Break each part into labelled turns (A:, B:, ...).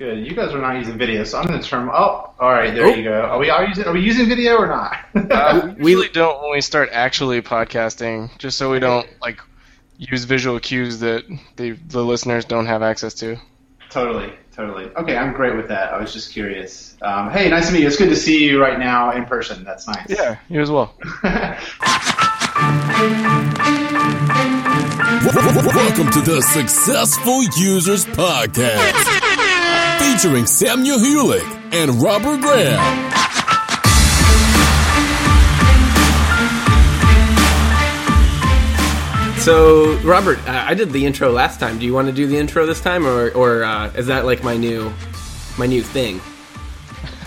A: Good. You guys are not using video, so I'm going to turn. Oh, all right. There
B: Oh.
A: you go. Are we are using? Are we using video or not?
C: Uh, we
B: We-
C: usually don't when we start actually podcasting, just so we don't like use visual cues that the the listeners don't have access to.
A: totally, totally. Okay, I'm great with that. I was just curious. Um, hey, nice to meet you. It's good to see you right now in person. That's nice.
C: Yeah, you as well.
D: Welcome to the Successful Users Podcast, featuring Samuel Hewlett and Robert Graham.
B: So, Robert, uh, I did the intro last time. Do you want to do the intro this time, or or uh, is that like my new my new thing?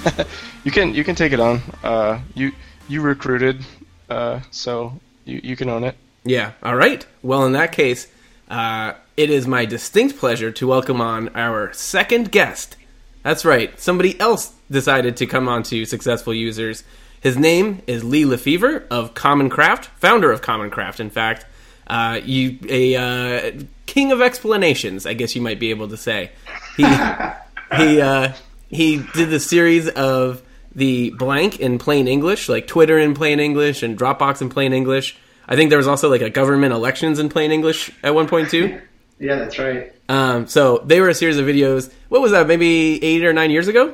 C: You can you can take it on. Uh, you you recruited, uh, so you you can own it.
B: Yeah. All right. Well, in that case, uh, it is my distinct pleasure to welcome on our second guest. That's right. Somebody else decided to come on to Successful Users. His name is Lee LeFever of Common Craft, founder of Common Craft, in fact. Uh, you a uh, king of explanations, I guess you might be able to say. He he uh, he did the series of the blank in plain English, like Twitter in plain English and Dropbox in plain English. I think there was also like a government elections in plain English at one point too.
A: Yeah, that's right.
B: Um, so they were a series of videos. What was that? Maybe eight or nine years ago.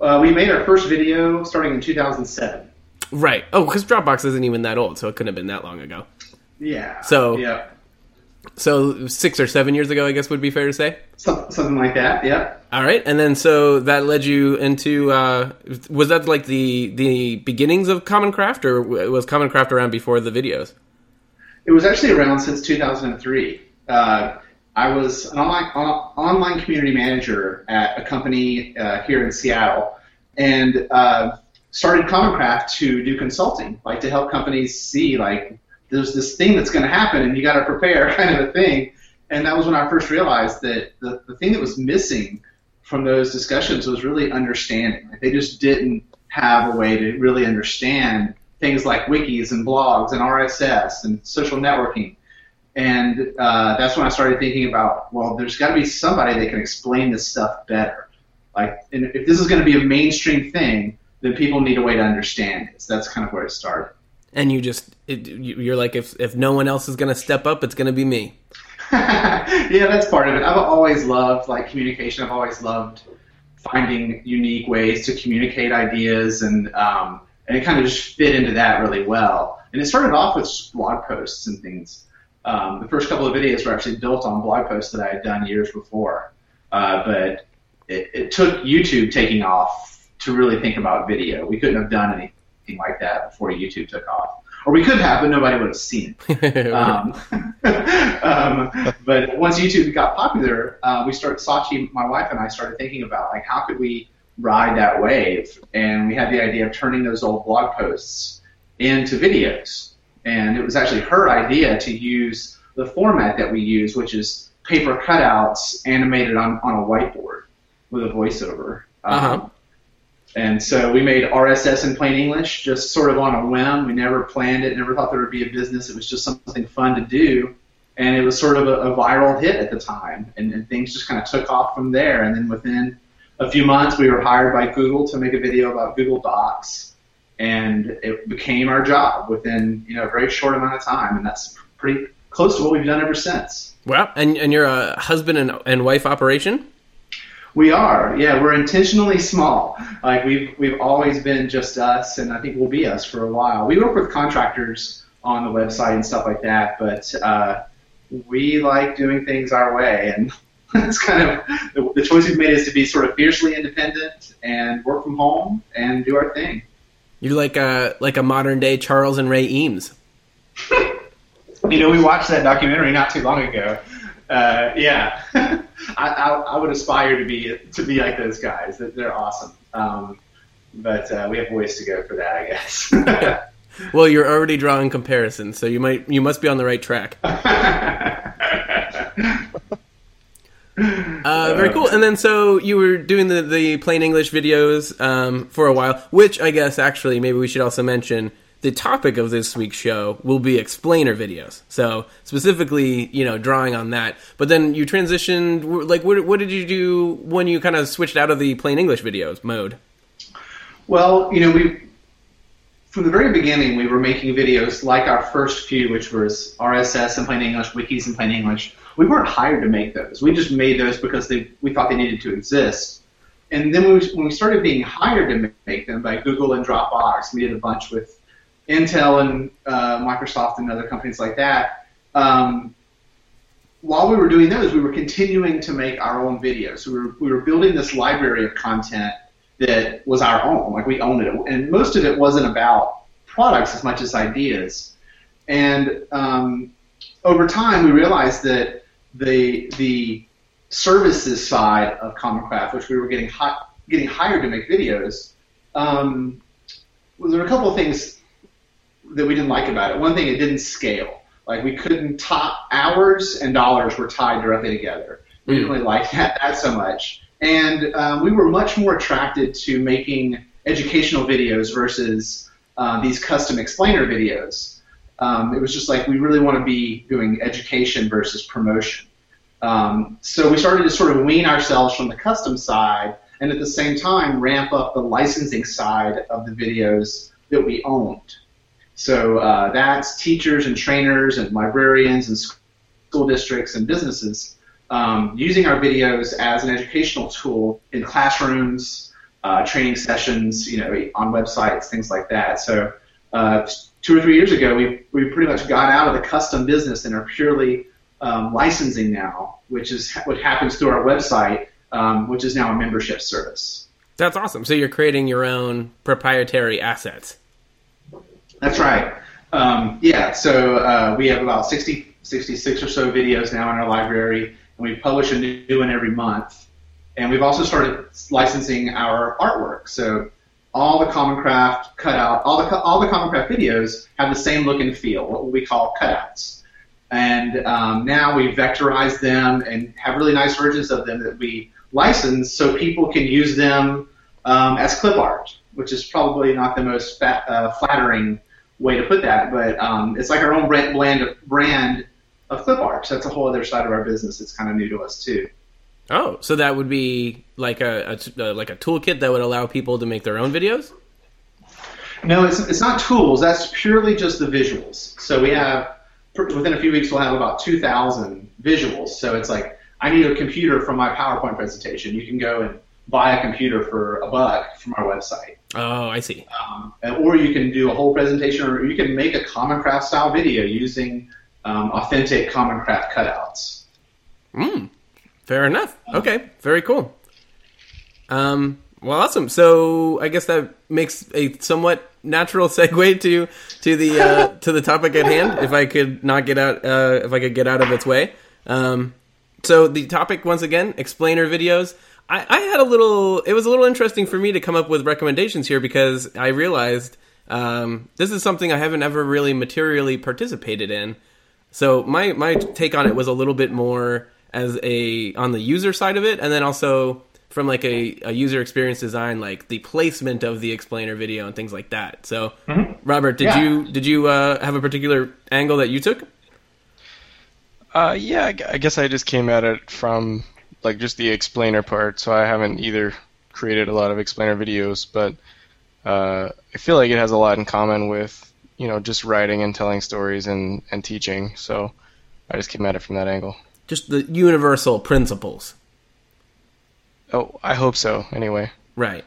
A: Uh, we made our first video starting in 2007.
B: Right. Oh, because Dropbox isn't even that old, so it couldn't have been that long ago.
A: Yeah.
B: So-
A: yeah,
B: So six or seven years ago, I guess would be fair to say.
A: Some, something like that. Yeah.
B: All right, and then so that led you into uh, was that like the the beginnings of Common Craft, or was Common Craft around before the videos?
A: It was actually around since 2003. Uh, I was an online on, online community manager at a company uh, here in Seattle, and uh, started Common Craft to do consulting, like to help companies see like there's this thing that's going to happen, and you got to prepare, kind of a thing. And that was when I first realized that the, the thing that was missing from those discussions was really understanding. Like they just didn't have a way to really understand things like wikis and blogs and RSS and social networking. And uh, that's when I started thinking about, well, there's got to be somebody that can explain this stuff better. Like, and if this is going to be a mainstream thing, then people need a way to understand it. So that's kind of where it started.
B: And you just it, you- you're like, if if no one else is going to step up, it's going to be me.
A: yeah, that's part of it. I've always loved like communication. I've always loved finding unique ways to communicate ideas, and um, and it kind of just fit into that really well. And it started off with blog posts and things. Um, the first couple of videos were actually built on blog posts that I had done years before, uh, but it, it took YouTube taking off to really think about video. We couldn't have done anything like that before YouTube took off, or we could have, but nobody would have seen it. Um, um, but once YouTube got popular, uh, we started. Sachi, my wife, and I started thinking about like how could we ride that wave, and we had the idea of turning those old blog posts into videos. And it was actually her idea to use the format that we use, which is paper cutouts animated on, on a whiteboard with a voiceover. Um,
B: Uh-huh.
A: and so we made RSS in plain English just sort of on a whim. We never planned it, never thought there would be a business. It was just something fun to do. And it was sort of a, a viral hit at the time. And, and things just kind of took off from there. And then within a few months, we were hired by Google to make a video about Google Docs. And it became our job within you know a very short amount of time. And that's pretty close to what we've done ever since.
B: well, and and you're a husband and, and wife operation.
A: We are, yeah. We're intentionally small. Like we've we've always been just us, and I think we'll be us for a while. We work with contractors on the website and stuff like that, but uh, we like doing things our way, and it's kind of the, the choice we've made is to be sort of fiercely independent and work from home and do our thing.
B: You're like a like a modern day Charles and Ray Eames.
A: You know, we watched that documentary not too long ago. Uh, yeah, I, I, I would aspire to be to be like those guys. They're- awesome. Um, but uh, we have ways to go for that, I guess.
B: Well, you're already drawing comparisons, so you might you must be on the right track. Uh, very cool. And then so you were doing the, the plain English videos um, for a while, which I guess actually maybe we should also mention the topic of this week's show will be explainer videos. So specifically, you know, drawing on that. But then you transitioned. Like, what, what did you do when you kind of switched out of the plain English videos mode?
A: Well, you know, we from the very beginning we were making videos like our first few, which was RSS in plain English, wikis in plain English. We weren't hired to make those. We just made those because they, we thought they needed to exist. And then when we, when we started being hired to make them by Google and Dropbox, we did a bunch with Intel and uh, Microsoft and other companies like that. Um, while we were doing those, we were continuing to make our own videos. We were, we were building this library of content that was our own, like we owned it. And most of it wasn't about products as much as ideas. And um, over time, we realized that the the services side of Common Craft, which we were getting getting hired to make videos, um, well, there were a couple of things that we didn't like about it. One thing, it didn't scale. Like we couldn't top hours and dollars were tied directly together. We didn't really like that, that so much. And um, we were much more attracted to making educational videos versus uh, these custom explainer videos. Um, it was just like we really want to be doing education versus promotion. Um, so we started to sort of wean ourselves from the custom side and at the same time ramp up the licensing side of the videos that we owned. So uh, that's teachers and trainers and librarians and school districts and businesses um, using our videos as an educational tool in classrooms, uh, training sessions, you know, on websites, things like that. So uh, two or three years ago, we, we pretty much got out of the custom business and are purely um, licensing now, which is what happens through our website, um, which is now a membership service.
B: That's awesome. So you're creating your own proprietary assets.
A: That's right. Um, yeah, so uh, we have about 60, 66 or so videos now in our library, and we publish a new one every month. And we've also started licensing our artwork. So all the Common Craft cutout, all the all the Common Craft videos have the same look and feel, what we call cutouts. And um, now we vectorize them and have really nice versions of them that we license, so people can use them um, as clip art, which is probably not the most fat, uh, flattering way to put that, but um, it's like our own brand, of, brand of clip art. So that's a whole other side of our business. It's kind of new to us too.
B: Oh, so that would be like a, a, like a toolkit that would allow people to make their own videos.
A: No, it's it's not tools. That's purely just the visuals. So we have within a few weeks we'll have about 2,000 visuals. So it's like I need a computer for my PowerPoint presentation. You can go and buy a computer for a buck from our website.
B: Oh, I see.
A: Um, or you can do a whole presentation, or you can make a Common Craft style video using um, authentic Common Craft cutouts.
B: Hmm. Fair enough. Okay. Very cool. Um. Well, awesome. So I guess that makes a somewhat natural segue to to the uh, to the topic at hand. If I could not get out, uh, if I could get out of its way. Um. So the topic once again, explainer videos. I, I had a little. It was a little interesting for me to come up with recommendations here because I realized um, this is something I haven't ever really materially participated in. So my my take on it was a little bit more as a on the user side of it, and then also from like a, a user experience design, like the placement of the explainer video and things like that. So, mm-hmm. Robert, did yeah. you did you uh, have a particular angle that you took?
C: Uh, yeah, I guess I just came at it from like just the explainer part. So I haven't either created a lot of explainer videos, but uh, I feel like it has a lot in common with you know just writing and telling stories and and teaching. So I just came at it from that angle.
B: Just the universal principles.
C: Oh, I hope so. Anyway.
B: Right.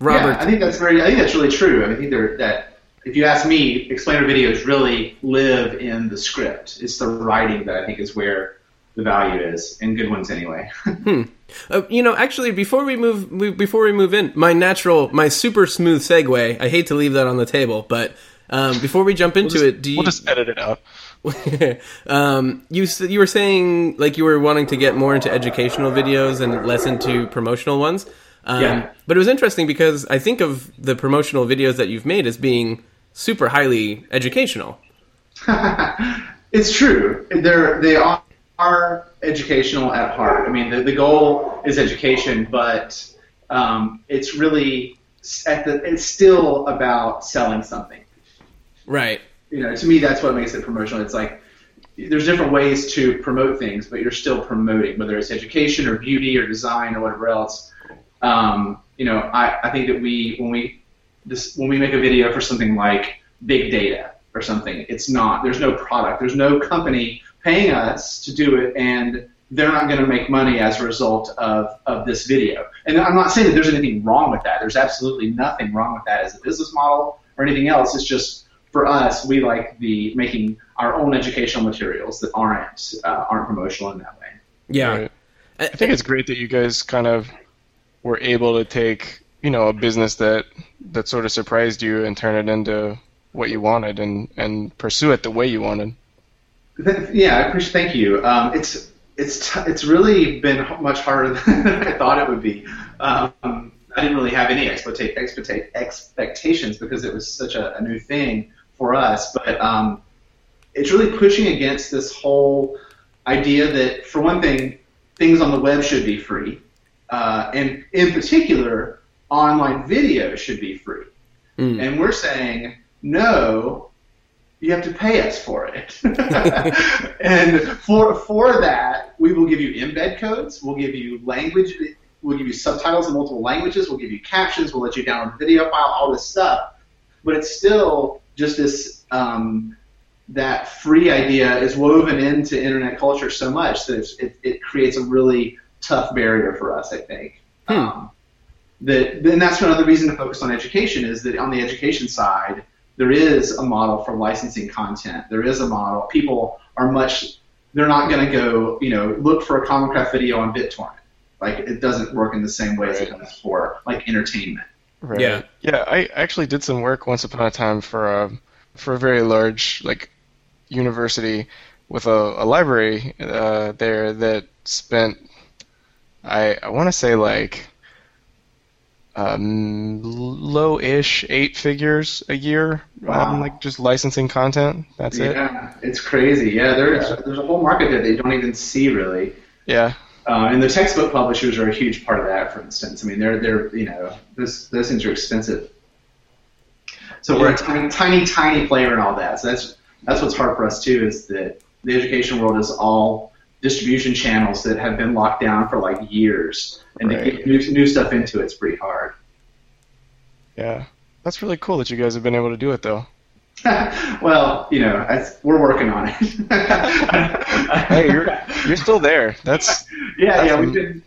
A: Robert. Yeah, I think that's very. I think that's really true. I think that if you ask me, explainer videos really live in the script. It's the writing that I think is where the value is, and good ones anyway.
B: hmm. Uh, you know, actually, before we move, we, before we move in, my natural, my super smooth segue. I hate to leave that on the table, but um, before we jump into
C: we'll
B: just, it, do you?
C: We'll just edit it out.
B: um, you you were saying like you were wanting to get more into educational videos and less into promotional ones. Um, yeah. But it was interesting because I think of the promotional videos that you've made as being super highly educational.
A: it's true. They're they are, are educational at heart. I mean, the, the goal is education, but um, it's really at the it's still about selling something.
B: Right.
A: You know, to me, that's what makes it promotional. It's like there's different ways to promote things, but you're still promoting, whether it's education or beauty or design or whatever else. Um, you know, I, I think that we when we this when we make a video for something like big data or something, it's not there's no product, there's no company paying us to do it, and they're not going to make money as a result of, of this video. And I'm not saying that there's anything wrong with that. There's absolutely nothing wrong with that as a business model or anything else. It's just for us, we like the making our own educational materials that aren't uh, aren't promotional in that way.
B: Yeah.
C: Right. I think it's great that you guys kind of were able to take, you know, a business that that sort of surprised you and turn it into what you wanted and and pursue it the way you wanted.
A: Th- Yeah, I appreciate. Thank you. Um, it's it's t- it's really been much harder than I thought it would be. Um, I didn't really have any expecta- expecta- expectations because it was such a, a new thing for us. But um, it's really pushing against this whole idea that, for one thing, things on the web should be free, uh, and in particular, online video should be free.
B: Mm.
A: And we're saying no, you have to pay us for it. and for for that, we will give you embed codes. We'll give you language. We'll give you subtitles in multiple languages. We'll give you captions. We'll let you download the video file. All this stuff, but it's still just this. Um, that free idea is woven into internet culture so much that it's, it, it creates a really tough barrier for us. I think.
B: Hmm.
A: Um, that then that's another reason to focus on education is that on the education side there is a model for licensing content. There is a model. People are much. They're not going to go, you know, look for a Common Craft video on BitTorrent. Like it doesn't work in the same way as it does for like entertainment.
C: Right.
B: Yeah.
C: Yeah, I actually did some work once upon a time for a for a very large like university with a, a library uh, there that spent I I want to say like um, low-ish eight figures a year
A: Wow.
C: on like just licensing content. That's it.
A: yeah, it's crazy. Yeah, there's there's a whole market that they don't even see really.
C: Yeah.
A: Uh, and the textbook publishers are a huge part of that. For instance, I mean, they're they're you know those those things are expensive. So we're a tiny tiny tiny player in all that. So that's that's what's hard for us too is that the education world is all distribution channels that have been locked down for like years, and to get new, new stuff into it's pretty hard.
C: Yeah. That's really cool that you guys have been able to do it though.
A: well, you know, that's, we're working on it.
C: Hey, you're you're still there. That's
A: yeah, yeah, we've been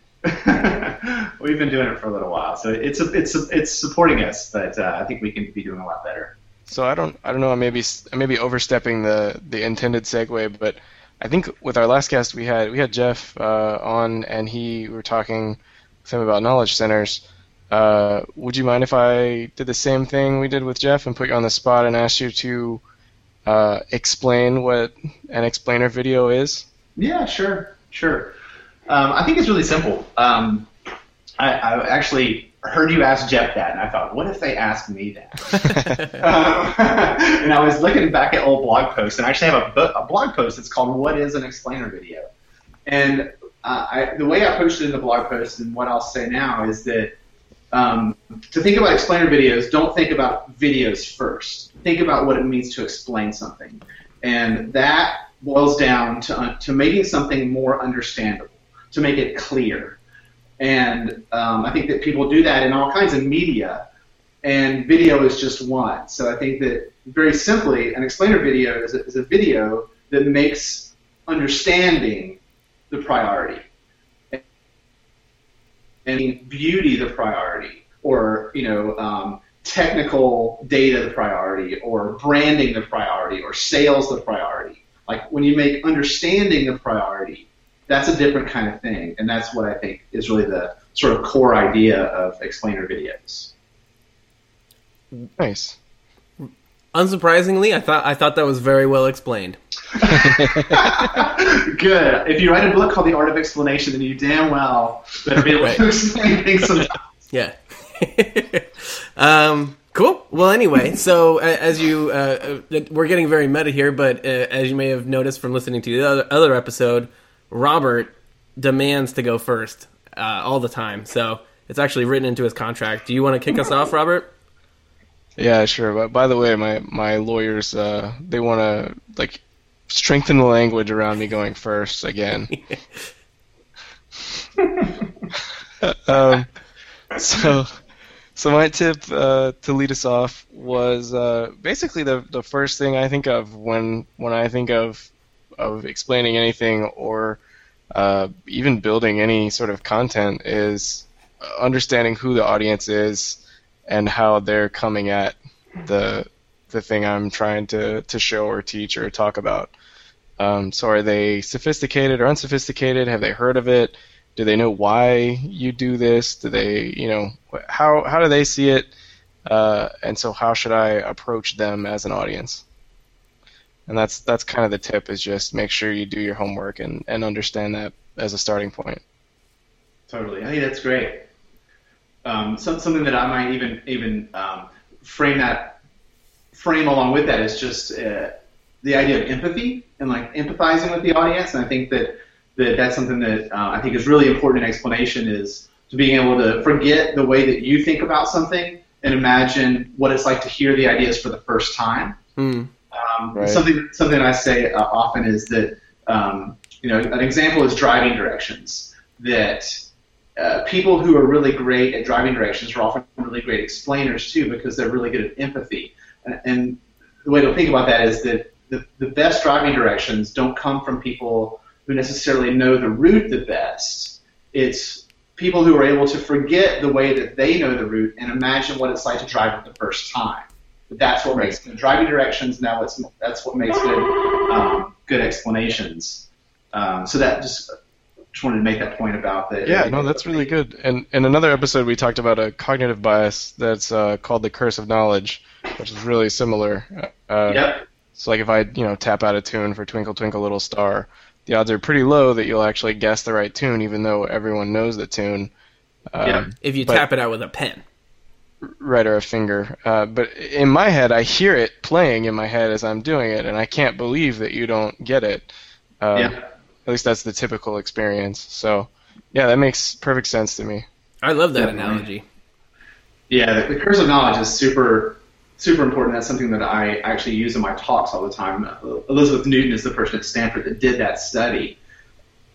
A: we've been doing it for a little while, so it's it's it's supporting us, but uh, I think we can be doing a lot better.
C: So I don't I don't know I may be I may be overstepping the the intended segue, but I think with our last guest we had we had Jeff uh, on and he we were talking with him about knowledge centers. Uh, would you mind if I did the same thing we did with Jeff and put you on the spot and asked you to uh, explain what an explainer video is?
A: Yeah, sure, sure. Um, I think it's really simple. Um, I, I actually heard you ask Jeff that, and I thought, what if they asked me that? Um, and I was looking back at old blog posts, and I actually have a, bo- a blog post that's called "What is an Explainer Video?" And uh, I, the way I posted in the blog post, and what I'll say now is that um, to think about explainer videos, don't think about videos first. Think about what it means to explain something, and that boils down to uh, to making something more understandable, to make it clear. And um, I think that people do that in all kinds of media, and video is just one. So I think that very simply, an explainer video is a, is a video that makes understanding the priority, and beauty the priority, or you know, um, technical data the priority, or branding the priority, or sales the priority. Like when you make understanding the priority, that's a different kind of thing, and that's what I think is really the sort of core idea of explainer videos.
C: Nice.
B: Unsurprisingly, I thought I thought that was very well explained.
A: Good. If you write a book called The Art of Explanation, then you damn well better be able
B: Right.
A: to explain things sometimes.
B: Yeah. um, cool. Well, anyway, so uh, as you, uh, uh, we're getting very meta here, but uh, as you may have noticed from listening to the other, other episode, Robert demands to go first uh, all the time. So it's actually written into his contract. Do you want to kick us off, Robert?
C: Yeah, sure. But by the way, my my lawyers uh, they want to like strengthen the language around me going first again. um, so, so my tip uh, to lead us off was uh, basically the the first thing I think of when when I think of of explaining anything or uh, even building any sort of content is understanding who the audience is and how they're coming at the the thing I'm trying to, to show or teach or talk about. Um, so are they sophisticated or unsophisticated? Have they heard of it? Do they know why you do this? Do they, you know, how how do they see it? Uh, and so how should I approach them as an audience? And that's that's kind of the tip is just make sure you do your homework and, and understand that as a starting point.
A: Totally, I think that's great. Um, some, something that I might even even um, frame that frame along with that is just uh, the idea of empathy and like empathizing with the audience. And I think that, that that's something that uh, I think is really important in explanation is to being able to forget the way that you think about something and imagine what it's like to hear the ideas for the first time.
B: Mm.
A: Um, right. Something something I say uh, often is that um, you know an example is driving directions that. Uh, people who are really great at driving directions are often really great explainers too because they're really good at empathy. And, and the way to think about that is that the, the best driving directions don't come from people who necessarily know the route the best. It's people who are able to forget the way that they know the route and imagine what it's like to drive it the first time. That's what makes good driving directions. Now, it's, that's what makes good um, good explanations. Um, so that just just wanted to make that point about that.
C: Yeah, no, that's really good. And in another episode, we talked about a cognitive bias that's uh, called the curse of knowledge, which is really similar.
A: Uh, yep.
C: So, like, if I you know tap out a tune for Twinkle Twinkle Little Star, the odds are pretty low that you'll actually guess the right tune, even though everyone knows the tune.
B: Um, yeah. If you but, tap it out with a pen.
C: Right or a finger. Uh, but in my head, I hear it playing in my head as I'm doing it, and I can't believe that you don't get it.
A: Uh, yeah
C: at least that's the typical experience. So, yeah, that makes perfect sense to me.
B: I love that Definitely. analogy.
A: Yeah, the, the curse of knowledge is super super important. That's something that I actually use in my talks all the time. Elizabeth Newton is the person at Stanford that did that study.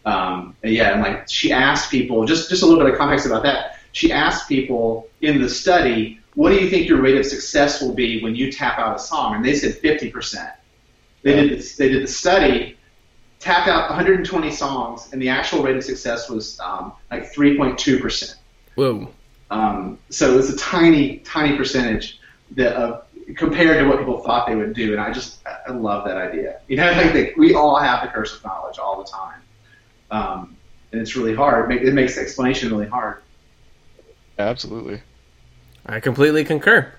A: Um, and yeah, and like she asked people, just just a little bit of context about that. She asked people in the study, "What do you think your rate of success will be when you tap out a song?" And they said 50 percent. They did this, they did the study tapped out 120 songs, and the actual rate of success was um, like 3.2 percent.
B: Whoa!
A: Um, so it was a tiny, tiny percentage that uh, compared to what people thought they would do, and I just I love that idea. You know, like the, we all have the curse of knowledge all the time, um, and it's really hard. It makes the explanation really hard.
C: Absolutely.
B: I completely concur.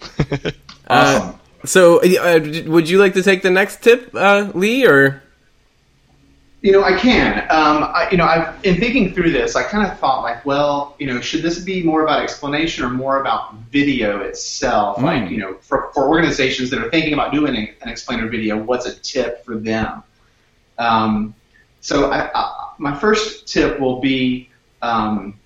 A: awesome. Uh,
B: so, uh, would you like to take the next tip, uh, Lee, or?
A: You know, I can. Um, I, you know, I've in thinking through this, I kind of thought like, well, you know, should this be more about explanation or more about video itself? Mm. Like, you know, for, for organizations that are thinking about doing an explainer video, what's a tip for them? Um, so, I, I, my first tip will be um,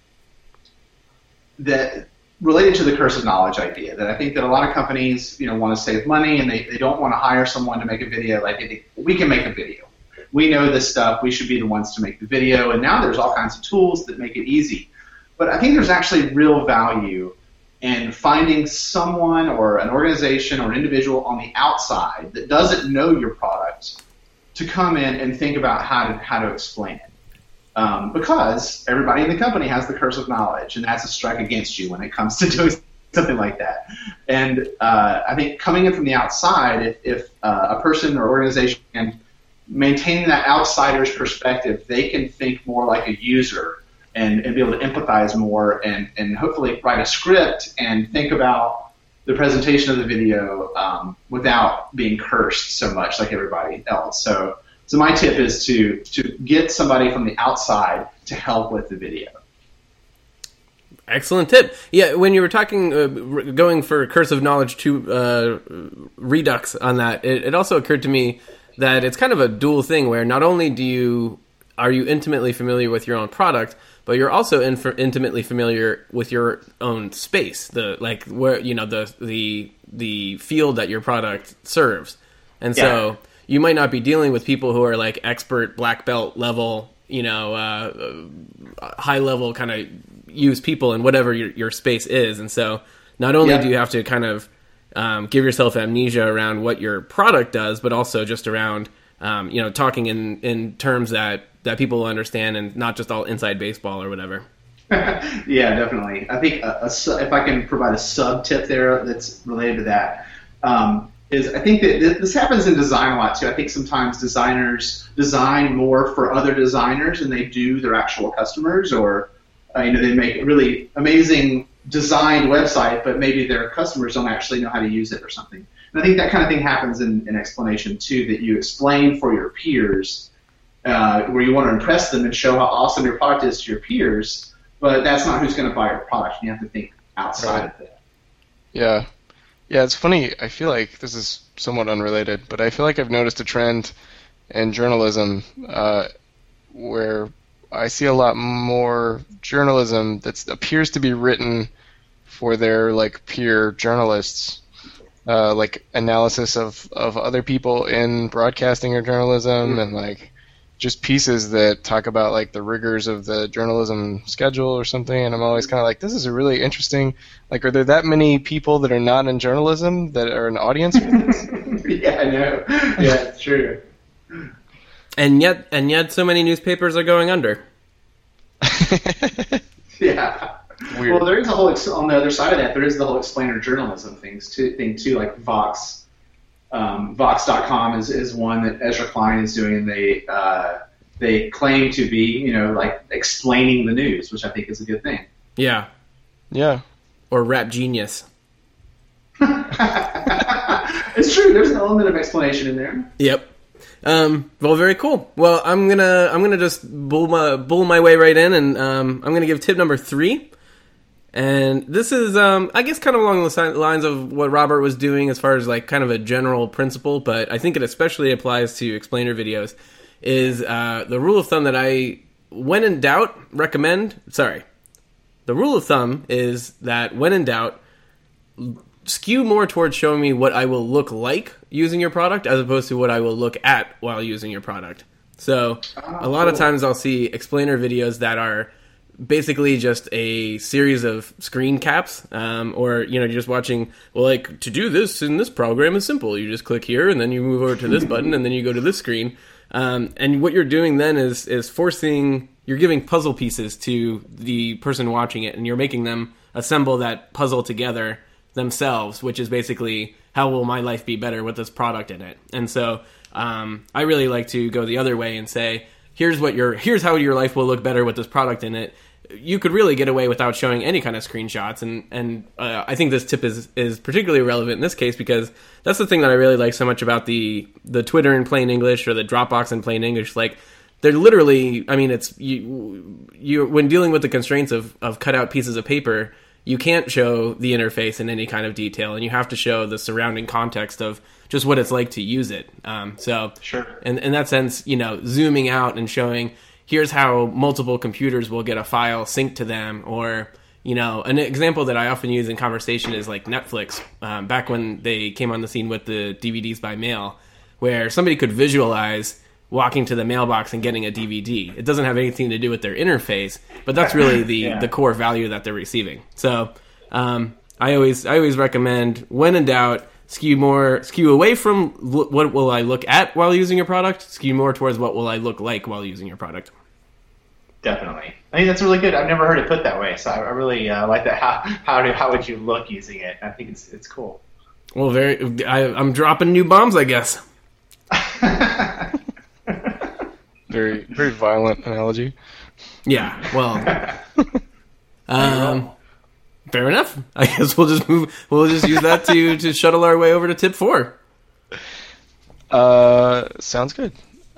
A: that related to the curse of knowledge idea that I think that a lot of companies, you know, want to save money and they, they don't want to hire someone to make a video. Like we can make a video. We know this stuff. We should be the ones to make the video. And now there's all kinds of tools that make it easy. But I think there's actually real value in finding someone or an organization or an individual on the outside that doesn't know your product to come in and think about how to how to explain it um, because everybody in the company has the curse of knowledge, and that's a strike against you when it comes to doing something like that. And uh, I think coming in from the outside, if, if uh, a person or organization can maintain that outsider's perspective, they can think more like a user and, and be able to empathize more and, and hopefully write a script and think about the presentation of the video um, without being cursed so much like everybody else. So so my tip is to to get somebody from the outside to help with the video.
B: Excellent tip. Yeah, when you were talking, uh, going for Curse of Knowledge to uh, Redux on that, it, it, also occurred to me that it's kind of a dual thing where not only do you are you intimately familiar with your own product, but you're also inf- intimately familiar with your own space, the like where you know the the the field that your product serves, and so you might not be dealing with people who are like expert black belt level, you know, uh, uh, high level kind of use people in whatever your, your space is, and so not only
A: Yeah.
B: do you have to kind of um, give yourself amnesia around what your product does, but also just around um, you know talking in in terms that that people understand and not just all inside baseball or whatever.
A: yeah, definitely. I think a, a, if I can provide a sub tip there that's related to that, um, is I think that this happens in design a lot too. I think sometimes designers design more for other designers than they do their actual customers, or uh, you know they make really amazing designed website, but maybe their customers don't actually know how to use it or something. And I think that kind of thing happens in, in explanation too. That you explain for your peers, uh, where you want to impress them and show how awesome your product is to your peers but that's not who's going to buy your product. You have to think outside
C: Right.
A: of that.
C: Yeah. Yeah, it's funny. I feel like this is somewhat unrelated, but I feel like I've noticed a trend in journalism uh, where I see a lot more journalism that appears to be written for their like peer journalists, uh, like analysis of, of other people in broadcasting or journalism, and like just pieces that talk about like the rigors of the journalism schedule or something. And I'm always kind of like, this is a really interesting. Like, are there that many people that are not in journalism that are an audience for this?
A: yeah, I know. Yeah, it's true.
B: And yet, and yet, so many newspapers are going under.
A: Yeah.
C: Weird.
A: Well, there is a whole ex- on the other side of that. There is the whole explainer journalism things too. Thing too, like Vox. Um, Vox.com is, is one that Ezra Klein is doing. They uh, they claim to be you know like explaining the news, which I think is a good thing.
B: Yeah,
C: yeah.
B: or Rap Genius.
A: it's true. There's an element of explanation in there.
B: Yep. Um, well, very cool. Well, I'm gonna I'm gonna just bull my bull my way right in, and um, I'm gonna give tip number three. And this is, um, I guess, kind of along the lines of what Robert was doing as far as like kind of a general principle, but I think it especially applies to explainer videos. Is uh, the rule of thumb that I, when in doubt, recommend. Sorry, the rule of thumb is that when in doubt, skew more towards showing me what I will look like using your product as opposed to what I will look at while using your product. So a lot of times I'll see explainer videos that are basically just a series of screen caps um, or you know you're just watching well like to do this in this program is simple. You just click here and then you move over to this button and then you go to this screen. Um, and what you're doing then is is forcing you're giving puzzle pieces to the person watching it and you're making them assemble that puzzle together themselves which is basically how will my life be better with this product in it? And so um, i really like to go the other way and say here's what your here's how your life will look better with this product in it. You could really get away without showing any kind of screenshots. And and uh, I think this tip is is particularly relevant in this case because that's the thing that I really like so much about the the Twitter in plain English or the Dropbox in plain English. Like they're literally I mean it's you you when dealing with the constraints of of cut out pieces of paper you can't show the interface in any kind of detail and you have to show the surrounding context of just what it's like to use it um, so
A: Sure.
B: in, in that sense, you know, zooming out and showing here's how multiple computers will get a file synced to them, or you know, an example that I often use in conversation is like Netflix. Um, back when they came on the scene with the DVDs by mail, where somebody could visualize walking to the mailbox and getting a DVD. It doesn't have anything to do with their interface, but that's really the
A: Yeah.
B: the core value that they're receiving. So um, I always I always recommend when in doubt skew more skew away from l- what will I look at while using your product, skew more towards what will I look like while using your product.
A: Definitely. I think that's really good. I've never heard it put that way, so I, I really uh, like that. How how do how would you look using it? I think it's it's cool.
B: Well, very I, I'm dropping new bombs, I guess.
C: Very very violent analogy.
B: Yeah. Well. um. Fair enough. I guess we'll just move. We'll just use that to to shuttle our way over to tip four.
C: Uh, sounds good.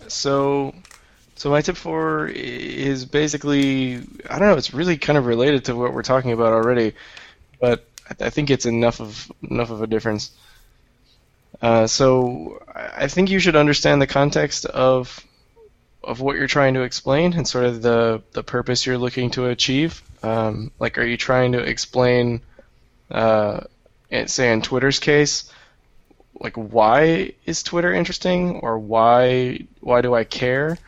C: So, so my tip four is basically I don't know. It's really kind of related to what we're talking about already, but I, I think it's enough of enough of a difference. Uh, so I I think you should understand the context of of what you're trying to explain and sort of the the purpose you're looking to achieve. Um, like, are you trying to explain, uh, say in Twitter's case, like why is Twitter interesting or why why do I care?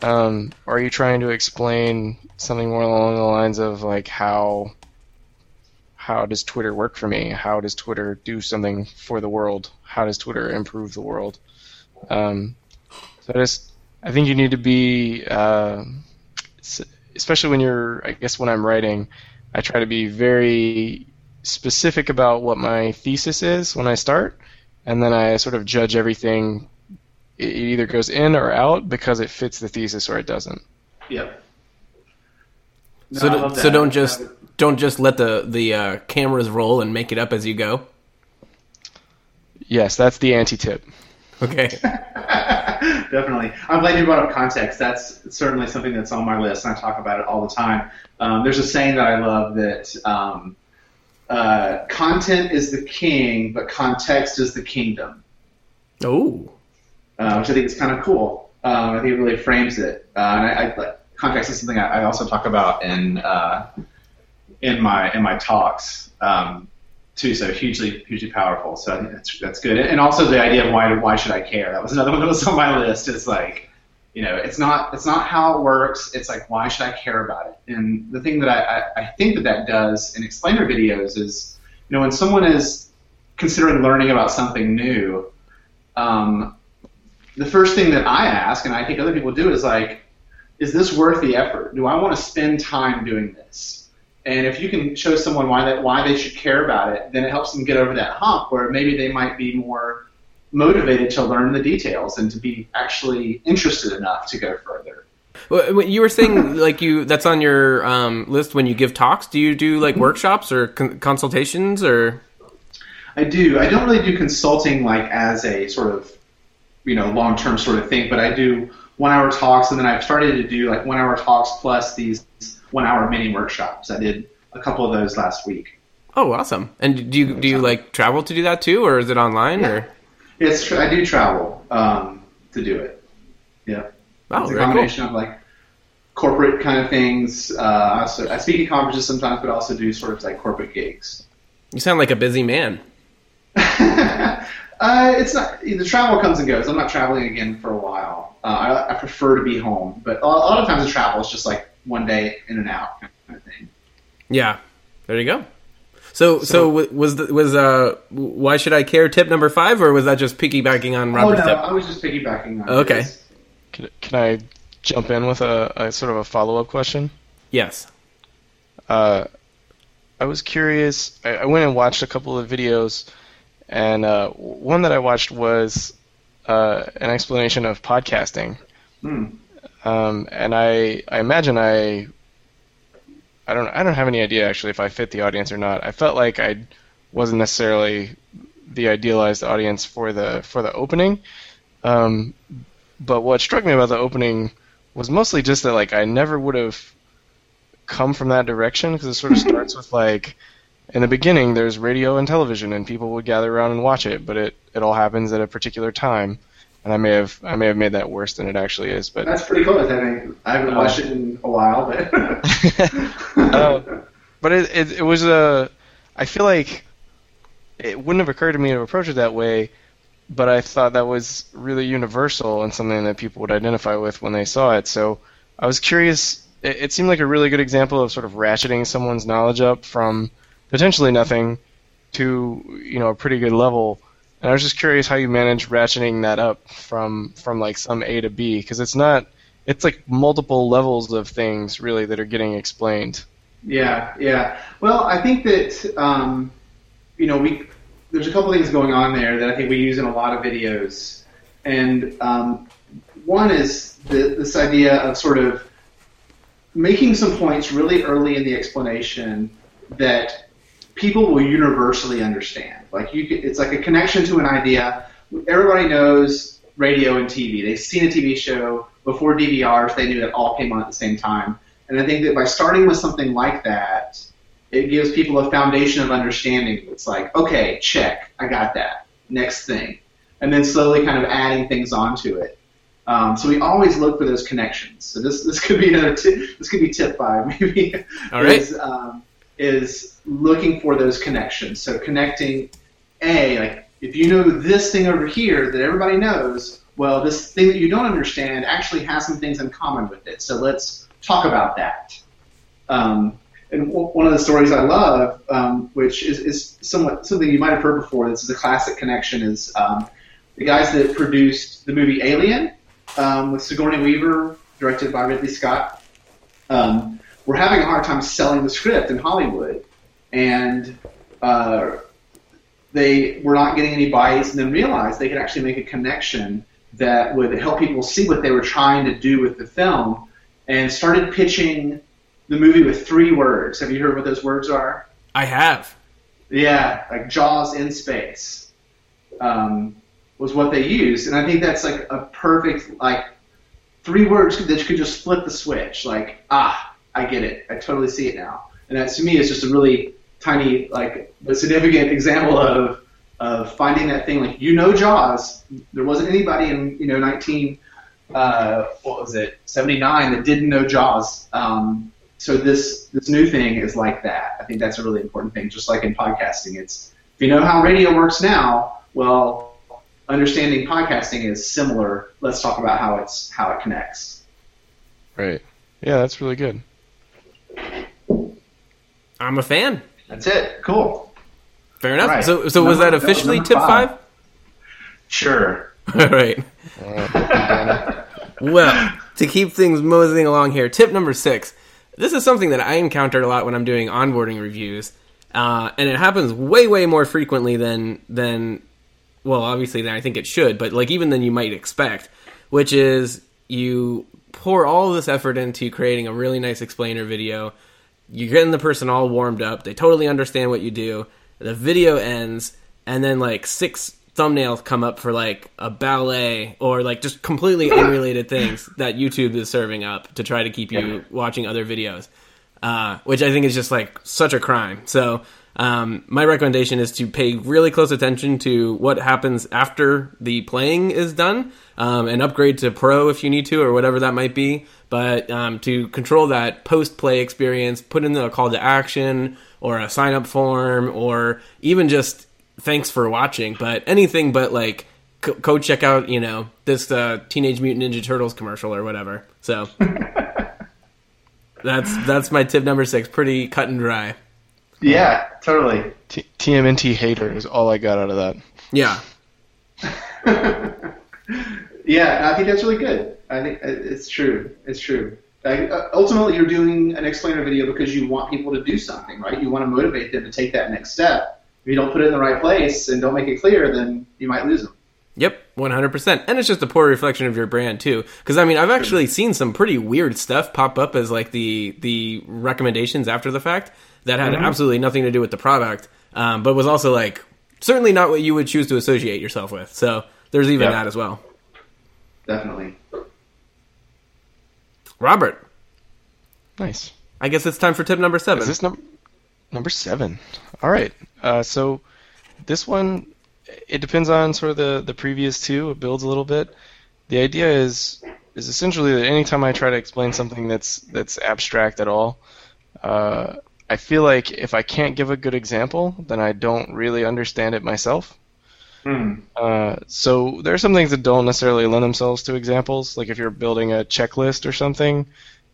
C: Um, or are you trying to explain something more along the lines of like how how does Twitter work for me? How does Twitter do something for the world? How does Twitter improve the world? Um, so I just I think you need to be uh, especially when you're I guess when I'm writing, I try to be very specific about what my thesis is when I start and then I sort of judge everything. It either goes in or out because it fits the thesis or it doesn't.
A: Yep. No,
B: so, do,
A: love
B: so
A: that.
B: don't just don't just let the the uh, cameras roll and make it up as you go.
C: Yes, that's the anti-tip.
B: Okay.
A: Definitely. I'm glad you brought up context. That's certainly something that's on my list, and I talk about it all the time. Um, there's a saying that I love that um, uh, content is the king, but context is the kingdom,
B: Oh.
A: uh, which I think is kind of cool. Um, I think it really frames it. Uh, and I, I, like, context is something I, I also talk about in uh, in my in my talks um, too. So hugely hugely powerful. So I think that's that's good. And also the idea of why why should I care? That was another one that was on my list. Is like you know it's not it's not how it works. It's like why should I care about it? And the thing that I, I, I think that that does in explainer videos is you know when someone is considering learning about something new. Um, the first thing that I ask, and I think other people do, is like, is this worth the effort? Do I want to spend time doing this? And if you can show someone why that why they should care about it, then it helps them get over that hump where maybe they might be more motivated to learn the details and to be actually interested enough to go further.
B: Well, You were saying like you that's on your um, list when you give talks. Do you do like workshops or con- consultations or?
A: I do. I don't really do consulting like as a sort of you know long term sort of thing, but I do one hour talks, and then I've started to do like one hour talks plus these one hour mini workshops. I did a couple of those last week.
B: Oh, awesome! And do you do you like travel to do that too, or is it online? Or
A: It's tr- I do travel um, to do it. Yeah,
B: oh,
A: it's a
B: very cool.
A: combination of like corporate kind of things. Uh, I also I speak at conferences sometimes, but also do sort of like corporate gigs.
B: You sound like a busy man.
A: uh, it's not the travel comes and goes. I'm not traveling again for a while. Uh, I, I prefer to be home, but a lot, a lot of times the travel is just like one day in and out kind of thing.
B: Yeah, there you go. So, so, w was the, was uh, why should I care? Tip number five, or was that just piggybacking on
A: Oh
B: Robert's
A: no,
B: tip?
A: I was just piggybacking on.
B: Okay.
A: this.
C: Can, can I jump in with a, a sort of a follow-up question?
B: Yes.
C: Uh, I was curious. I, I went and watched a couple of videos, and uh, one that I watched was uh, an explanation of podcasting.
A: Hmm.
C: Um, and I, I imagine I, I don't, I don't have any idea actually if I fit the audience or not. I felt like I wasn't necessarily the idealized audience for the for the opening. Um, but what struck me about the opening was mostly just that like I never would have come from that direction because it sort of starts with like in the beginning there's radio and television and people would gather around and watch it, but it it all happens at a particular time. And I may have I may have made that worse than it actually is, but
A: That's pretty cool. I think I haven't watched it in a while, but.
C: Uh, but it, it it was a I feel like it wouldn't have occurred to me to approach it that way, but I thought that was really universal and something that people would identify with when they saw it. So I was curious. It, it seemed like a really good example of sort of ratcheting someone's knowledge up from potentially nothing to you know a pretty good level. And I was just curious how you manage ratcheting that up from from like some A to B because it's not it's like multiple levels of things really that are getting explained.
A: Yeah, yeah. Well, I think that um, you know we there's a couple things going on there that I think we use in a lot of videos, and um, one is the, this idea of sort of making some points really early in the explanation that people will universally understand. Like you, could, it's like a connection to an idea. Everybody knows radio and TV. They've seen a TV show before DVRs. They knew that all came on at the same time. And I think that by starting with something like that, it gives people a foundation of understanding. It's like, okay, check, I got that. Next thing, and then slowly kind of adding things onto it. Um, so we always look for those connections. So this this could be another tip. This could be tip five maybe.
B: All right.
A: Is, um, is looking for those connections. So connecting a like if you know this thing over here that everybody knows, well, this thing that you don't understand actually has some things in common with it. So let's talk about that. Um, and w- one of the stories I love, um, which is, is somewhat something you might have heard before, this is a classic connection, is um, the guys that produced the movie Alien um, with Sigourney Weaver, directed by Ridley Scott. Um, were having a hard time selling the script in Hollywood, and uh, they were not getting any bites, and then realized they could actually make a connection that would help people see what they were trying to do with the film, and started pitching the movie with three words. Have you heard what those words are?
B: I have.
A: Yeah, like Jaws in space um, was what they used, and I think that's like a perfect like three words that you could just flip the switch. Like ah, I get it, I totally see it now, and that to me is just a really tiny like significant example of of finding that thing. Like you know Jaws, there wasn't anybody in you know 19 uh, what was it 79 that didn't know Jaws. Um, so this this new thing is like that. I think that's a really important thing. Just like in podcasting, it's if you know how radio works now, well, understanding podcasting is similar. Let's talk about how it's how it connects.
C: Right. Yeah, that's really good.
B: I'm a fan.
A: That's it. Cool.
B: Fair enough.
A: Right.
B: So, so was
A: Number-
B: that
A: that was
B: officially tip
A: five.
B: five?
A: Sure.
B: All right.
C: All right, I'm done.
B: Well, to keep things moseying along here, tip number six. This is something that I encounter a lot when I'm doing onboarding reviews, uh, and it happens way, way more frequently than than well, obviously than I think it should, but like even than you might expect. Which is you pour all this effort into creating a really nice explainer video. You're getting the person all warmed up. They totally understand what you do. The video ends, and then like six thumbnails come up for like a ballet or like just completely unrelated things that YouTube is serving up to try to keep you watching other videos, uh, which I think is just like such a crime. So um, my recommendation is to pay really close attention to what happens after the playing is done um, and upgrade to pro if you need to or whatever that might be. But um, to control that post play experience, put in a call to action or a sign up form or even just thanks for watching, but anything but like co- go check out you know this uh, Teenage Mutant Ninja Turtles commercial or whatever. So that's that's my tip number six. Pretty cut and dry.
A: Yeah, totally.
C: T- TMNT hater is all I got out of that.
B: Yeah,
A: Yeah, I think that's really good. I think uh, it's true. It's true. Like, uh, ultimately, you're doing an explainer video because you want people to do something, right? You want to motivate them to take that next step. If you don't put it in the right place and don't make it clear, then you might lose them.
B: Yep, one hundred percent, and it's just a poor reflection of your brand too. Because I mean, I've actually seen some pretty weird stuff pop up as like the the recommendations after the fact that had absolutely nothing to do with the product, um, but was also like certainly not what you would choose to associate yourself with. So there's even
A: Yeah.
B: that as well.
A: Definitely.
B: Robert,
C: Nice.
B: I guess it's time for tip number seven.
C: Is this number number seven? All right. Uh, so this one, it depends on sort of the the previous two. It builds a little bit. The idea is is essentially that anytime I try to explain something that's that's abstract at all, uh, I feel like if I can't give a good example, then I don't really understand it myself.
A: Hmm.
C: Uh, so there are some things that don't necessarily lend themselves to examples. Like if you're building a checklist or something,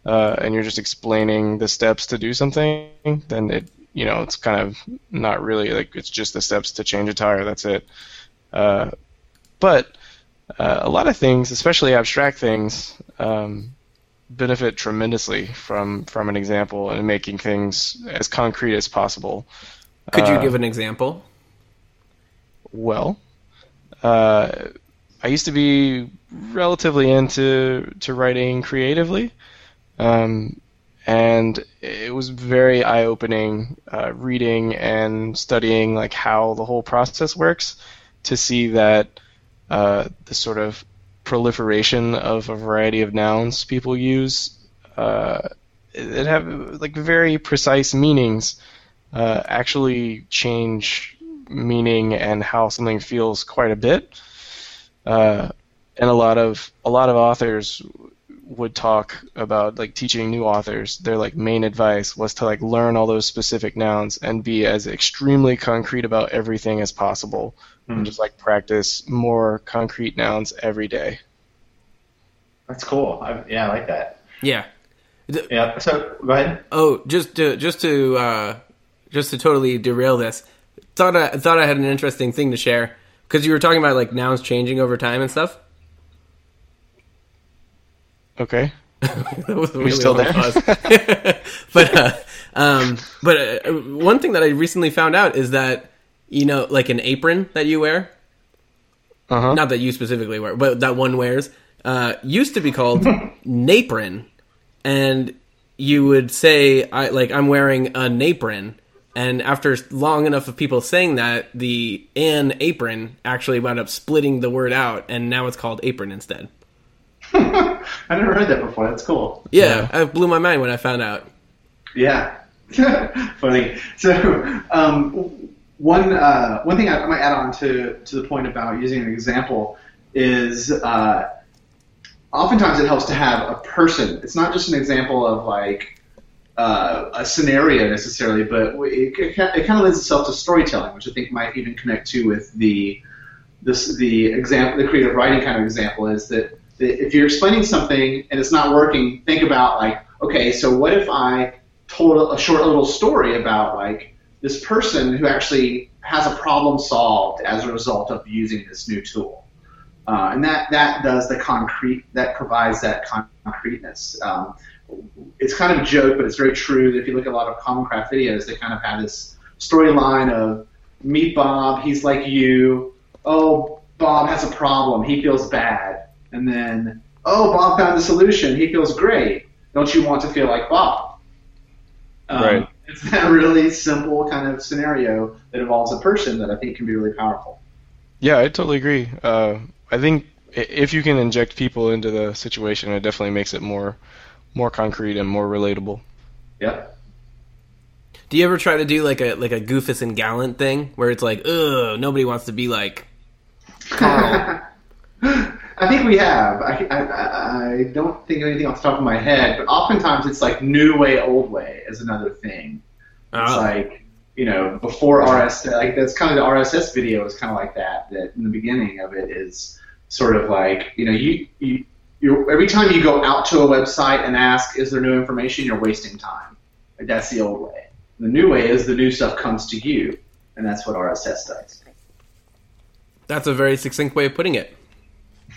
C: uh, and you're just explaining the steps to do something, then it, you know, it's kind of not really like it's just the steps to change a tire. That's it. Uh, but uh, a lot of things, especially abstract things, um, benefit tremendously from from an example and making things as concrete as possible.
B: Could you
C: Uh,
B: give an example?
C: Well, uh, I used to be relatively into to writing creatively, um, and it was very eye-opening uh, reading and studying like how the whole process works to see that uh, the sort of proliferation of a variety of nouns people use uh, that have like very precise meanings uh, actually change meaning and how something feels quite a bit. Uh, and a lot of a lot of authors would talk about like teaching new authors their like main advice was to like learn all those specific nouns and be as extremely concrete about everything as possible
A: Hmm.
C: and just like practice more concrete nouns every day
A: That's cool. I, yeah, I like that.
B: Yeah.
A: Yeah. So go ahead.
B: Oh, just to just to uh, just to totally derail this, thought I thought I had an interesting thing to share because you were talking about like nouns changing over time and stuff.
C: okay
B: that was
C: we still there?
B: but uh, um, but uh, one thing that I recently found out is that you know, like an apron that you wear,
C: uh-huh
B: not that you specifically wear, but that one wears, uh, used to be called napron, and you would say, "I like I'm wearing a napron." And after long enough of people saying that, the an apron actually wound up splitting the word out, and now it's called apron instead.
A: I never heard that before. That's cool.
B: Yeah, it blew my mind when I found out.
A: Yeah. Funny. So, um, one uh, one thing I, I might add on to to the point about using an example is uh, oftentimes it helps to have a person. It's not just an example of like uh, a scenario necessarily, but it, it, kind of lends itself to storytelling, which I think might even connect to with the this the example, the creative writing kind of example is that, that if you're explaining something and it's not working, think about like, okay, so what if I told a short little story about like this person who actually has a problem solved as a result of using this new tool, uh, and that that does the concrete that provides that concreteness. Um, it's kind of a joke, but it's very true. that If you look at a lot of common craft videos, they kind of have this storyline of meet Bob, he's like you. Oh, Bob has a problem, he feels bad, and then oh, Bob found the solution, he feels great. Don't you want to feel like Bob? Um,
C: Right.
A: It's that really simple kind of scenario that involves a person that I think can be really powerful.
C: Yeah, I totally agree. Uh, I think if you can inject people into the situation, it definitely makes it more more concrete and more relatable.
A: Yep.
B: Do you ever try to do like a like a Goofus and Gallant thing where it's like, ugh, nobody wants to be like Carl?
A: I think we have. I, I, I- I don't think of anything off the top of my head, but oftentimes it's like new way, old way is another thing. It's
B: Oh.
A: like, you know, before RSS, like that's kind of the RSS video is kind of like that. That in the beginning of it is sort of like, you know, you, you you're, every time you go out to a website and ask, is there new information, you're wasting time. Like, that's the old way. The new way is the new stuff comes to you, and that's what RSS does.
B: That's a very succinct way of putting it.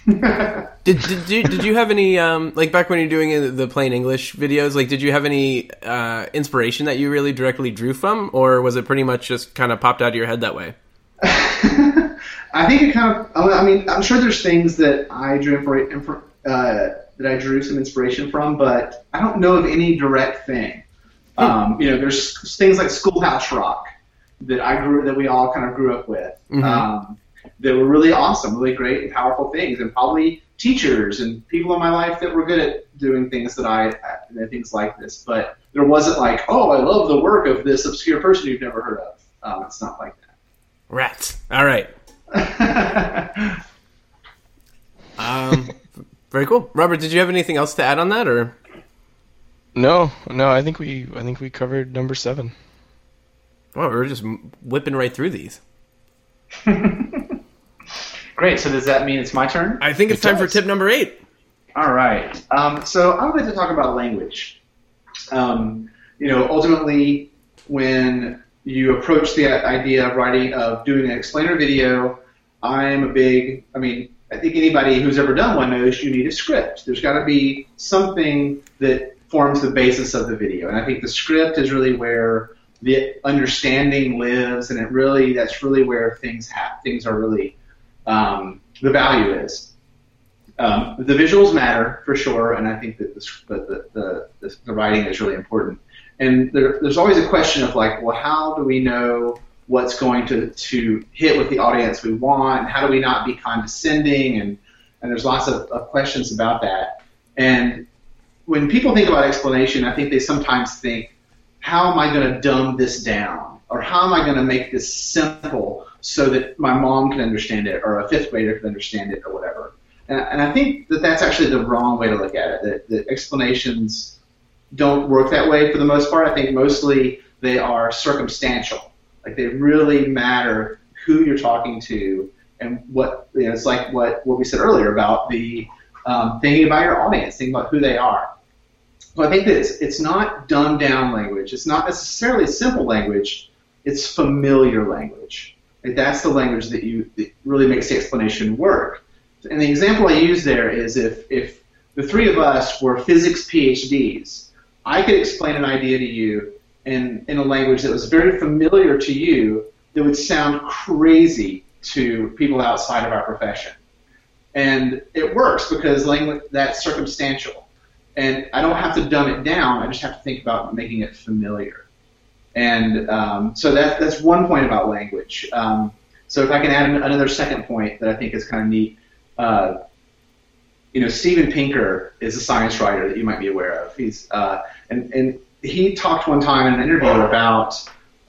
B: Did did you, did you have any um, like back when you're doing the plain English videos? Like, did you have any uh, inspiration that you really directly drew from, or was it pretty much just kind of popped out of your head that way?
A: I think it kind of. I mean, I'm sure there's things that I drew infor- uh, that I drew some inspiration from, but I don't know of any direct thing. Um, you know, there's things like Schoolhouse Rock that I grew that we all kind of grew up with.
B: Mhm.
A: Um, that were really awesome, really great and powerful things, and probably teachers and people in my life that were good at doing things that I, uh, things like this. But there wasn't like, oh, I love the work of this obscure person you've never heard of. Um, it's not like that.
B: Rats. All right. Um, very cool. Robert, did you have anything else to add on that, or
C: No, no, I think we I think we covered number seven.
B: well, we're just whipping right through these?
A: Great. So does that mean it's my turn?
B: I think it's
C: It
B: time for tip number eight.
A: All right. Um, so I would like to talk about language. Um, you know, ultimately, when you approach the idea of writing, of doing an explainer video, I'm a big. I mean, I think anybody who's ever done one knows you need a script. There's got to be something that forms the basis of the video, and I think the script is really where the understanding lives, and it really that's really where things have things are really um, the value is. Um, the visuals matter for sure, and I think that the, the, the, the, writing is really important. And there, there's always a question of like, well, how do we know what's going to, to hit with the audience we want? How do we not be condescending? And, and there's lots of, of questions about that. And when people think about explanation, I think they sometimes think, how am I going to dumb this down? Or how am I going to make this simple so that my mom can understand it or a fifth grader can understand it or whatever? And, and I think that that's actually the wrong way to look at it. That, that explanations don't work that way for the most part. I think mostly they are circumstantial. Like they really matter who you're talking to and what you know. It's like what what we said earlier about the um, thinking about your audience, thinking about who they are. So I think that it's, it's not dumbed down language. It's not necessarily simple language. It's familiar language. Like that's the language that you that really makes the explanation work. And the example I use there is if if the three of us were physics PhDs, I could explain an idea to you in in a language that was very familiar to you that would sound crazy to people outside of our profession. And it works because language that's circumstantial. And I don't have to dumb it down. I just have to think about making it familiar. And um, so that, that's one point about language. Um, so if I can add another second point that I think is kind of neat, uh, you know, Steven Pinker is a science writer that you might be aware of. He's uh, and and he talked one time in an interview about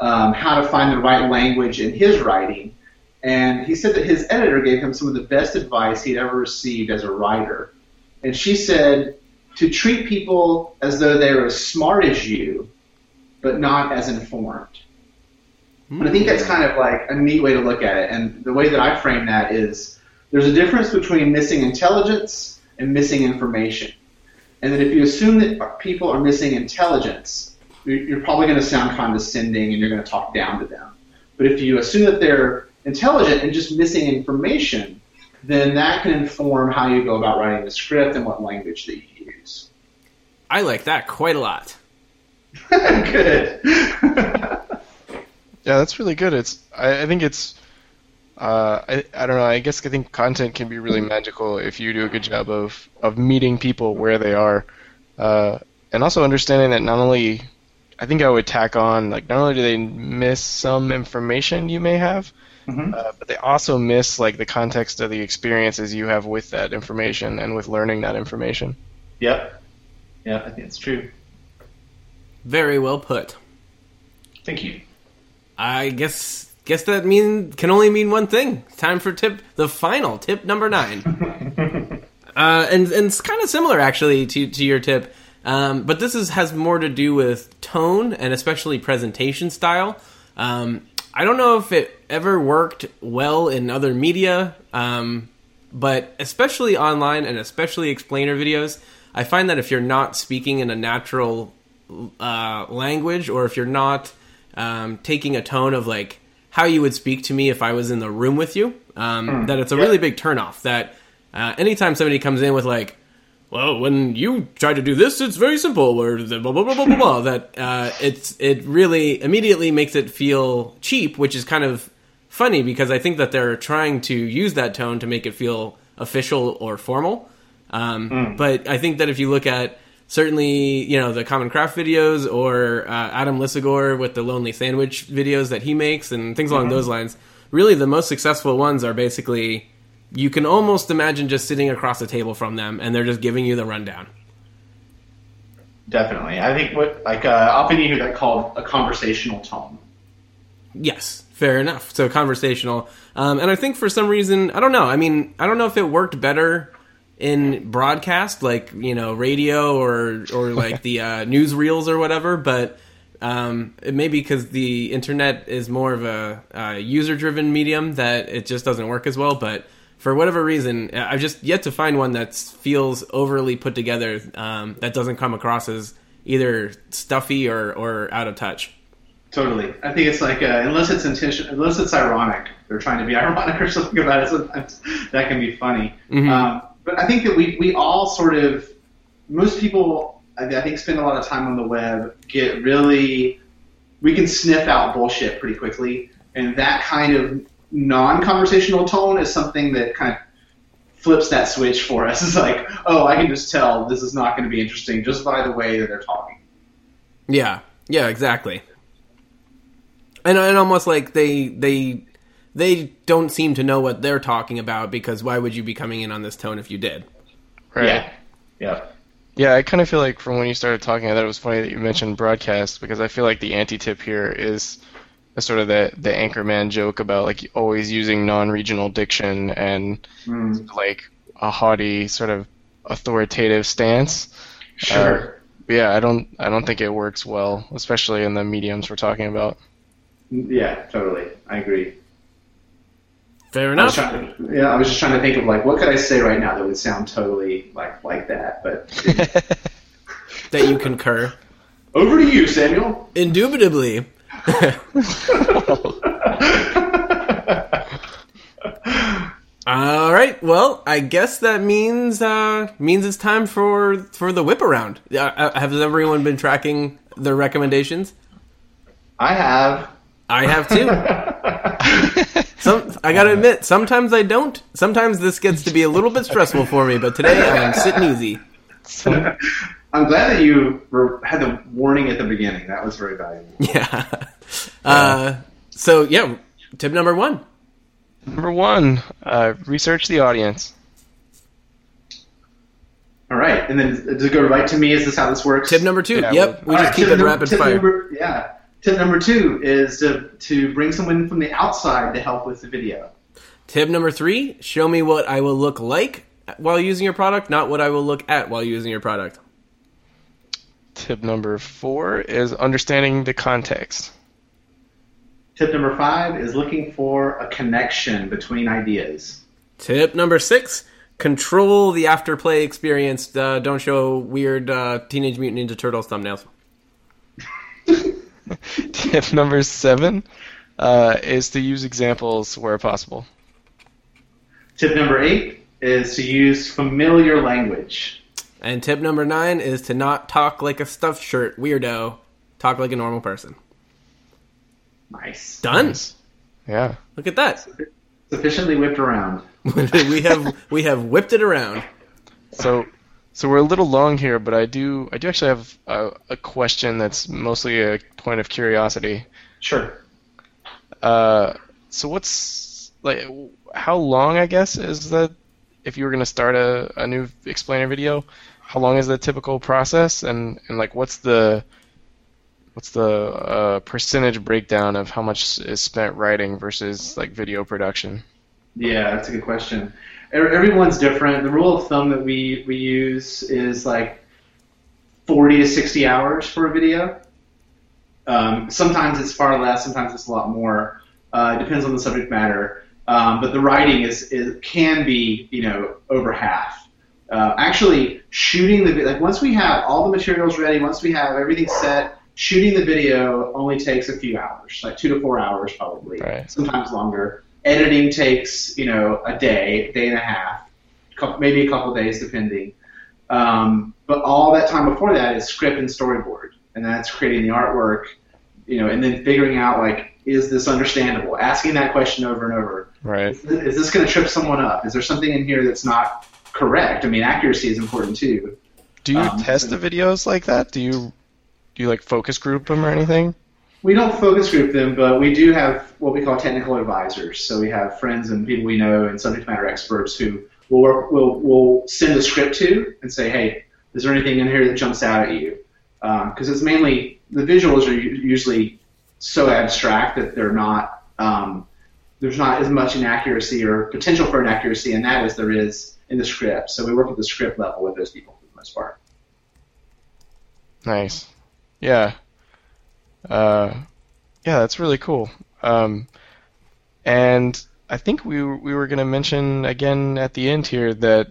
A: um, how to find the right language in his writing, and he said that his editor gave him some of the best advice he'd ever received as a writer. And she said to treat people as though they're as smart as you, but not as informed. And I think that's kind of like a neat way to look at it. And the way that I frame that is there's a difference between missing intelligence and missing information. And that if you assume that people are missing intelligence, you're probably going to sound condescending and you're going to talk down to them. But if you assume that they're intelligent and just missing information, then that can inform how you go about writing the script and what language that you use.
B: I like that quite a lot.
A: Good.
C: Yeah, that's really good. It's I, I think it's uh, I, I don't know. I guess I think content can be really magical if you do a good job of, of meeting people where they are, uh, and also understanding that not only I think I would tack on like not only do they miss some information you may have,
A: Mhm.
C: uh, but they also miss like the context of the experiences you have with that information and with learning that information.
A: Yep. Yeah, I think it's true.
B: Very well put.
A: Thank you.
B: I guess guess that mean can only mean one thing. Time for tip the final tip number nine. uh, and and it's kind of similar actually to to your tip, um, but this is has more to do with tone and especially presentation style. Um, I don't know if it ever worked well in other media, um, but especially online and especially explainer videos, I find that if you're not speaking in a natural uh, language or if you're not um, taking a tone of like how you would speak to me if I was in the room with you, um, that it's a really big turnoff. That uh, anytime somebody comes in with like, well, when you try to do this, it's very simple, or the blah blah blah blah blah, blah that uh, it's it really immediately makes it feel cheap, which is kind of funny because I think that they're trying to use that tone to make it feel official or formal. Um, But I think that if you look at certainly, you know, the Common Craft videos or uh, Adam Lisagor with the Lonely Sandwich videos that he makes and things along those lines, really the most successful ones are basically you can almost imagine just sitting across the table from them and they're just giving you the rundown.
A: Definitely. I think what like uh, often you hear that called a conversational tone.
B: Yes, fair enough. So conversational, um, and I think for some reason, I don't know. I mean, I don't know if it worked better in broadcast, like you know, radio or or like the uh, newsreels or whatever, but. Um, it may be because the internet is more of a uh, user-driven medium that it just doesn't work as well. But for whatever reason, I've just yet to find one that feels overly put together um, that doesn't come across as either stuffy or, or out of touch.
A: Totally. I think it's like uh, unless it's intention, unless it's ironic, they're trying to be ironic or something about it. Sometimes that can be funny. Um, but I think that we we all sort of most people I think spend a lot of time on the web get really we can sniff out bullshit pretty quickly, and that kind of non-conversational tone is something that kind of flips that switch for us. It's like, oh, I can just tell this is not going to be interesting just by the way that they're talking.
B: Yeah, yeah, exactly. And and almost like they they they don't seem to know what they're talking about because why would you be coming in on this tone if you did?
C: Right.
A: Yeah. Yeah.
C: Yeah, I kind of feel like from when you started talking, I thought it was funny that you mentioned broadcast because I feel like the anti-tip here is a sort of the the anchorman joke about like always using non-regional diction and
A: Mm.
C: like a haughty sort of authoritative stance.
A: Sure.
C: Yeah, I don't I don't think it works well, especially in the mediums we're talking about.
A: yeah, totally. I agree.
B: Fair
A: I
B: enough.
A: to, yeah, I was just trying to think of like what could I say right now that would sound totally like like that. But
B: That you concur.
A: over to you, Samuel.
B: Indubitably. All right. Well, I guess that means uh, means it's time for for the whip around. Uh, has everyone been tracking the recommendations?
A: I have.
B: I have too. Some, I gotta admit, sometimes I don't. Sometimes this gets to be a little bit stressful for me, but today I am sitting easy.
A: I'm glad that you were, had the warning at the beginning. That was very valuable.
B: Yeah. Uh, so yeah, tip number one.
C: Number one, uh, research the audience.
A: All right, and then does it go right to me? Is this how this works?
B: Tip number two.
C: Yeah,
B: yep, we
A: All
B: just
A: right,
B: keep it
A: num-
B: rapid
A: tip
B: fire.
A: number- yeah. Tip number two is to to bring someone from the outside to help with the video.
B: Tip number three: show me what I will look like while using your product, not what I will look at while using your product.
C: Tip number four is understanding the context.
A: Tip number five is looking for a connection between ideas.
B: Tip number six: control the afterplay experience. Uh, don't show weird uh, Teenage Mutant Ninja Turtles thumbnails.
C: Tip number seven uh, is to use examples where possible.
A: Tip number eight is to use familiar language.
B: And tip number nine is to not talk like a stuffed shirt weirdo. Talk like a normal person.
A: Nice.
B: Done.
C: Yeah.
B: Look at that.
A: Sufficiently whipped around.
B: we have we have whipped it around.
C: So, so we're a little long here, but I do I do actually have a, a question that's mostly a point of curiosity.
A: Sure.
C: Uh, so what's like how long I guess is that if you were going to start a, a new explainer video, how long is the typical process and and like what's the what's the uh, percentage breakdown of how much is spent writing versus like video production?
A: Yeah, that's a good question. Every- Everyone's different. The rule of thumb that we, we use is like 40 to 60 hours for a video. Um, sometimes it's far less, sometimes it's a lot more. Uh, it depends on the subject matter. Um, but the writing is, is can be you know over half. Uh, actually, shooting the like once we have all the materials ready, once we have everything set, shooting the video only takes a few hours, like two to four hours probably,
C: Right.
A: sometimes longer. Editing takes you know a day, day and a half, maybe a couple days depending. Um, but all that time before that is script and storyboard, and that's creating the artwork, you know, and then figuring out like, is this understandable? Asking that question over and over.
C: Right.
A: Is this, this going to trip someone up? Is there something in here that's not correct? I mean, accuracy is important too.
C: Do you
A: Um,
C: test the videos like that? Do you do you like focus group them or anything?
A: We don't focus group them, but we do have what we call technical advisors. So we have friends and people we know and subject matter experts who will work, will will send a script to and say, hey, is there anything in here that jumps out at you? Because it's mainly the visuals are usually so abstract that they're not um, there's not as much inaccuracy or potential for inaccuracy in that as there is in the script. So we work at the script level with those people for the most part.
C: Nice. Yeah. Uh, yeah, that's really cool. Um, and I think we were- we were gonna mention again at the end here that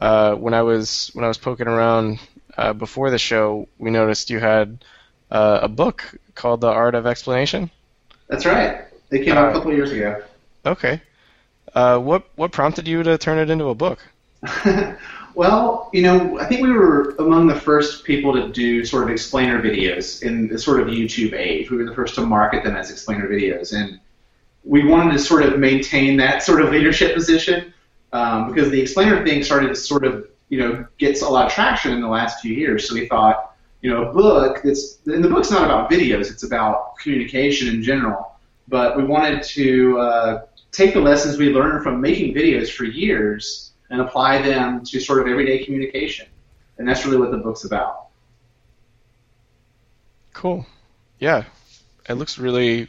C: uh, when I was when I was poking around uh, before the show, we noticed you had uh, a book called The Art of Explanation.
A: That's right. It came out a couple of years ago.
C: Okay. Uh, what what prompted you to turn it into a book?
A: well, you know, I think we were among the first people to do sort of explainer videos in the sort of YouTube age. We were the first to market them as explainer videos, and we wanted to sort of maintain that sort of leadership position um, because the explainer thing started to sort of, you know, gets a lot of traction in the last few years. So we thought, you know, a book that's and the book's not about videos; it's about communication in general. But we wanted to uh, take the lessons we learned from making videos for years and apply them to sort of everyday communication. And that's really what the book's about.
C: Cool. Yeah. It looks really,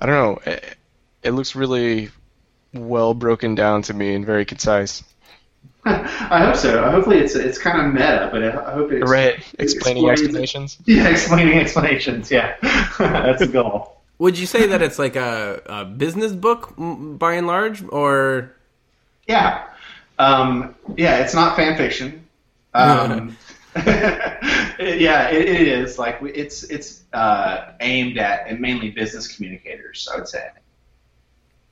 C: I don't know, it, it looks really well broken down to me and very concise.
A: I hope so. Hopefully, it's it's kind of meta, but I I hope it
C: Right. Explaining
A: explains-
C: explanations.
A: Yeah, explaining explanations. Yeah, that's the goal.
B: Would you say that it's like a, a business book by and large, or
A: Yeah, um, yeah. It's not fan fiction. Um, yeah, it, it is. Like it's it's uh, aimed at and mainly business communicators. I would say.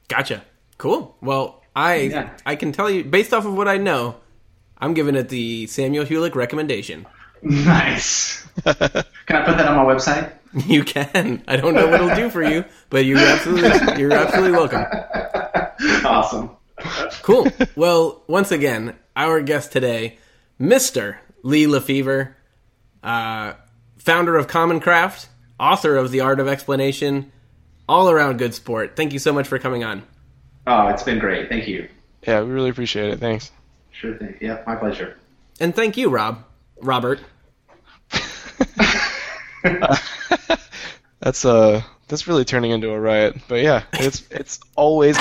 B: Gotcha. Cool. Well, I
A: Yeah.
B: I can tell you based off of what I know, I'm giving it the Samuel Hewlett recommendation.
A: Nice. Can I put that on my website?
B: You can. I don't know what it'll do for you, but you absolutely you're absolutely welcome.
A: awesome.
B: Cool. Well, once again, our guest today, Mr. Lee LeFever, uh, founder of Common Craft, author of The Art of Explanation, all around good sport. Thank you so much for coming on.
A: Oh, it's been great. Thank you.
C: Yeah, we really appreciate it. Thanks.
A: Sure thing. Yeah, my pleasure.
B: And thank you, Rob. Robert.
C: That's uh that's really turning into a riot. But yeah, it's it's always